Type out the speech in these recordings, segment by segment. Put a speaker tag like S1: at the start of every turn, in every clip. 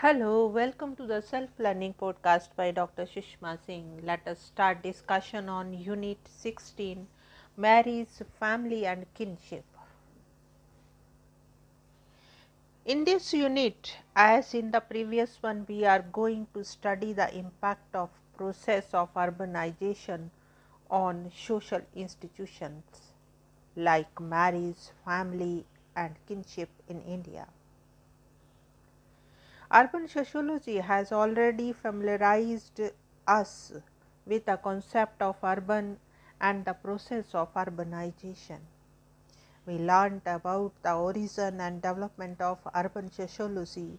S1: Hello, welcome to the self learning podcast by Dr. Sushma Singh. Let us start discussion on unit 16 marriage, family and kinship. In this unit, as in the previous one, we are going to study the impact of process of urbanization on social institutions like marriage, family and kinship in India. Urban sociology has already familiarized us with the concept of urban and the process of urbanization. We learned about the origin and development of urban sociology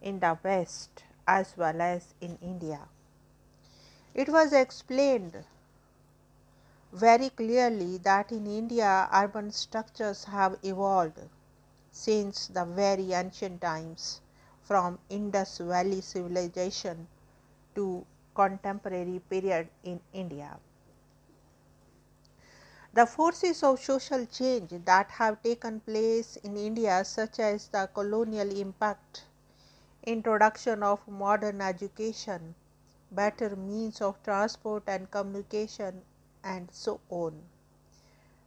S1: in the West as well as in India. It was explained very clearly that in India urban structures have evolved since the very ancient times from Indus Valley civilization to contemporary period in India. The forces of social change that have taken place in India such as the colonial impact, introduction of modern education, better means of transport and communication and so on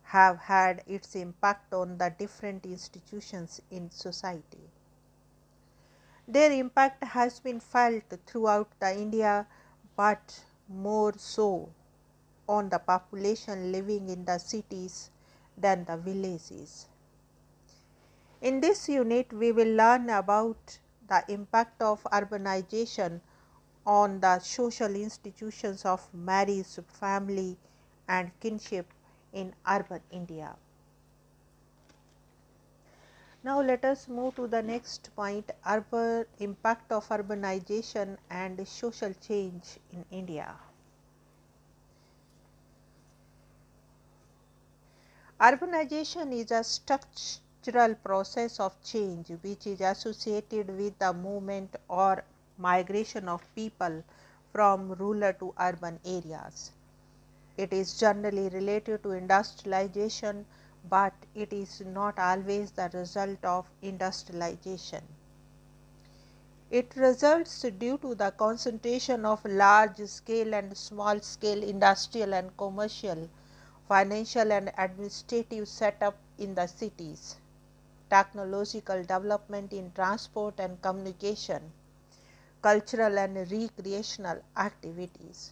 S1: have had its impact on the different institutions in society. Their impact has been felt throughout the India, but more so on the population living in the cities than the villages. In this unit, we will learn about the impact of urbanization on the social institutions of marriage, family, and kinship in urban India. Now, let us move to the next point urban impact of urbanization and social change in India. Urbanization is a structural process of change which is associated with the movement or migration of people from rural to urban areas. It is generally related to industrialization but it is not always the result of industrialization. It results due to the concentration of large scale and small scale industrial and commercial, financial and administrative setup in the cities, technological development in transport and communication, cultural and recreational activities.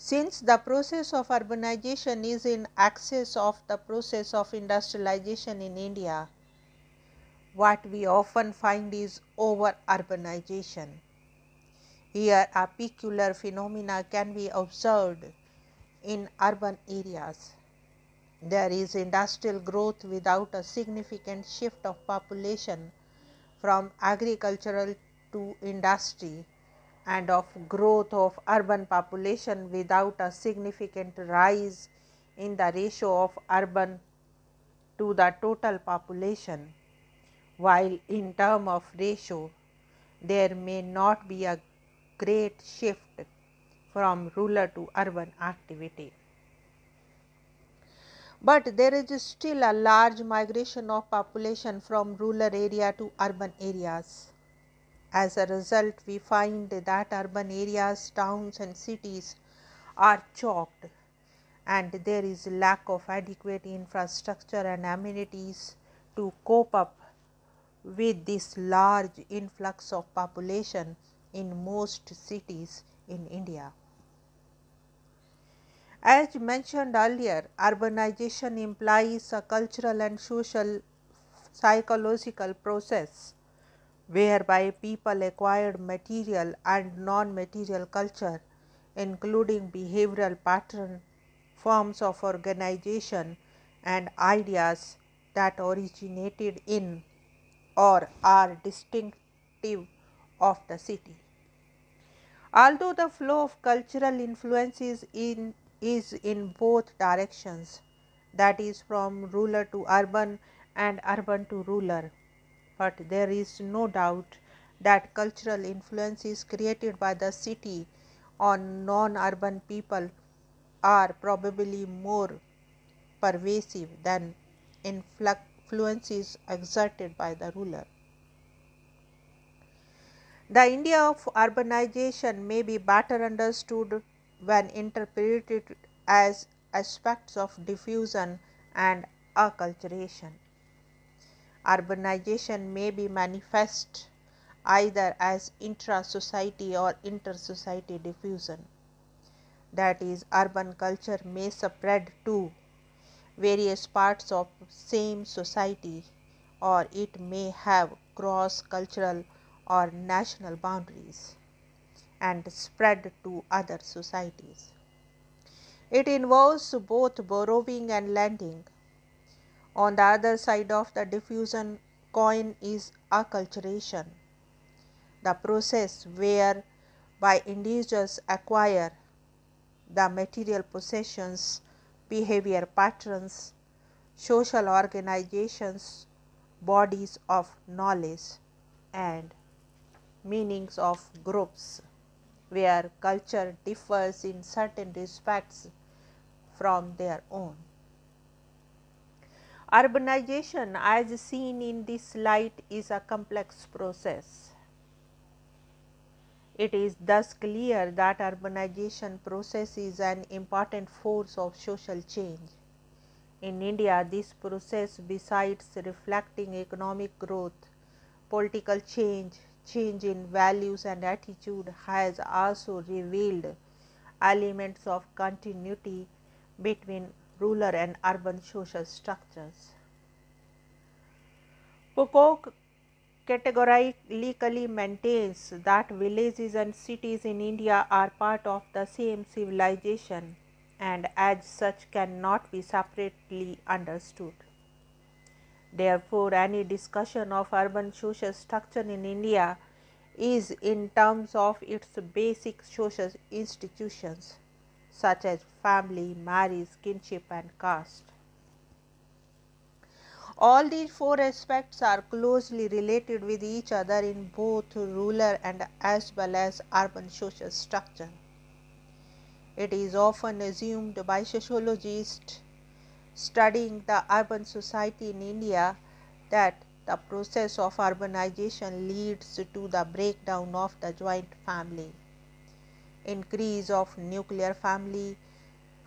S1: Since the process of urbanization is in excess of the process of industrialization in India, what we often find is over urbanization. Here, a peculiar phenomena can be observed in urban areas. There is industrial growth without a significant shift of population from agricultural to industry and of growth of urban population without a significant rise in the ratio of urban to the total population, while in term of ratio there may not be a great shift from rural to urban activity. But there is still a large migration of population from rural area to urban areas as a result, we find that urban areas, towns and cities are choked and there is lack of adequate infrastructure and amenities to cope up with this large influx of population in most cities in India. As mentioned earlier, urbanization implies a cultural and social psychological process whereby people acquired material and non material culture, including behavioral pattern, forms of organization, and ideas that originated in or are distinctive of the city. Although the flow of cultural influences in is in both directions that is from ruler to urban and urban to rural but there is no doubt that cultural influences created by the city on non urban people are probably more pervasive than influences exerted by the ruler. The India of urbanization may be better understood when interpreted as aspects of diffusion and acculturation. Urbanization may be manifest either as intra society or inter society diffusion. That is, urban culture may spread to various parts of same society or it may have cross cultural or national boundaries and spread to other societies. It involves both borrowing and lending. On the other side of the diffusion coin is acculturation, the process where by individuals acquire the material possessions, behavior patterns, social organizations, bodies of knowledge, and meanings of groups where culture differs in certain respects from their own. Urbanization as seen in this light is a complex process. It is thus clear that urbanization process is an important force of social change. In India, this process besides reflecting economic growth, political change, change in values and attitude has also revealed elements of continuity between rural and urban social structures. Pocock categorically maintains that villages and cities in India are part of the same civilization and as such cannot be separately understood. Therefore, any discussion of urban social structure in India is in terms of its basic social institutions such as family, marriage, kinship and caste. All these four aspects are closely related with each other in both rural and as well as urban social structure. It is often assumed by sociologists studying the urban society in India that the process of urbanization leads to the breakdown of the joint family. Increase of nuclear family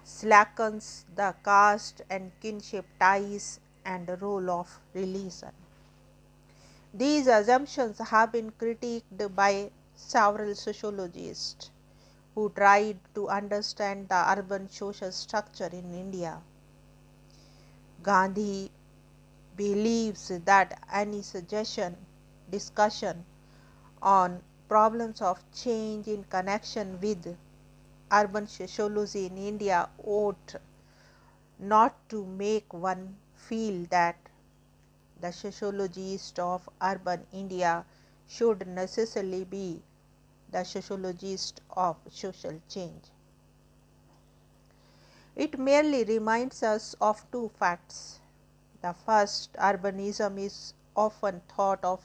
S1: slackens the caste and kinship ties and role of religion. These assumptions have been critiqued by several sociologists who tried to understand the urban social structure in India. Gandhi believes that any suggestion, discussion on problems of change in connection with urban sociology in India ought not to make one feel that the sociologist of urban India should necessarily be the sociologist of social change. It merely reminds us of two facts. The first, urbanism is often thought of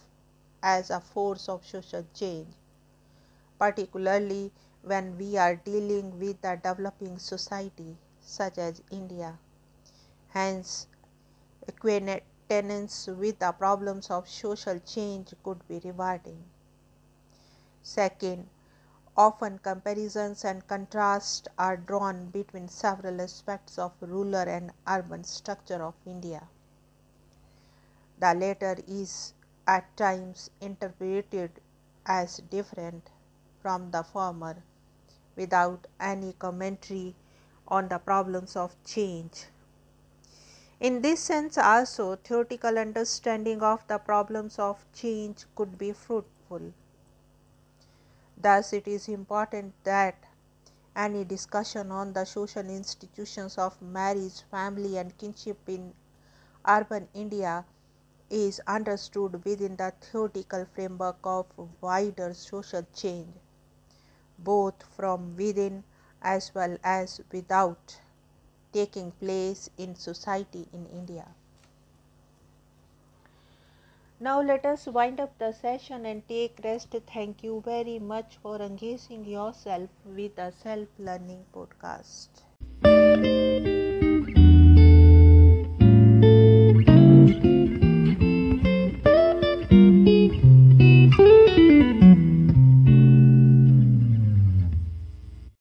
S1: as a force of social change, particularly when we are dealing with a developing society such as India. Hence, acquaintance with the problems of social change could be rewarding. Second, Often comparisons and contrasts are drawn between several aspects of rural and urban structure of India. The latter is at times interpreted as different from the former without any commentary on the problems of change. In this sense also theoretical understanding of the problems of change could be fruitful. Thus, it is important that any discussion on the social institutions of marriage, family, and kinship in urban India is understood within the theoretical framework of wider social change, both from within as well as without taking place in society in India. Now let us wind up the session and take rest. Thank you very much for engaging yourself with a self learning podcast.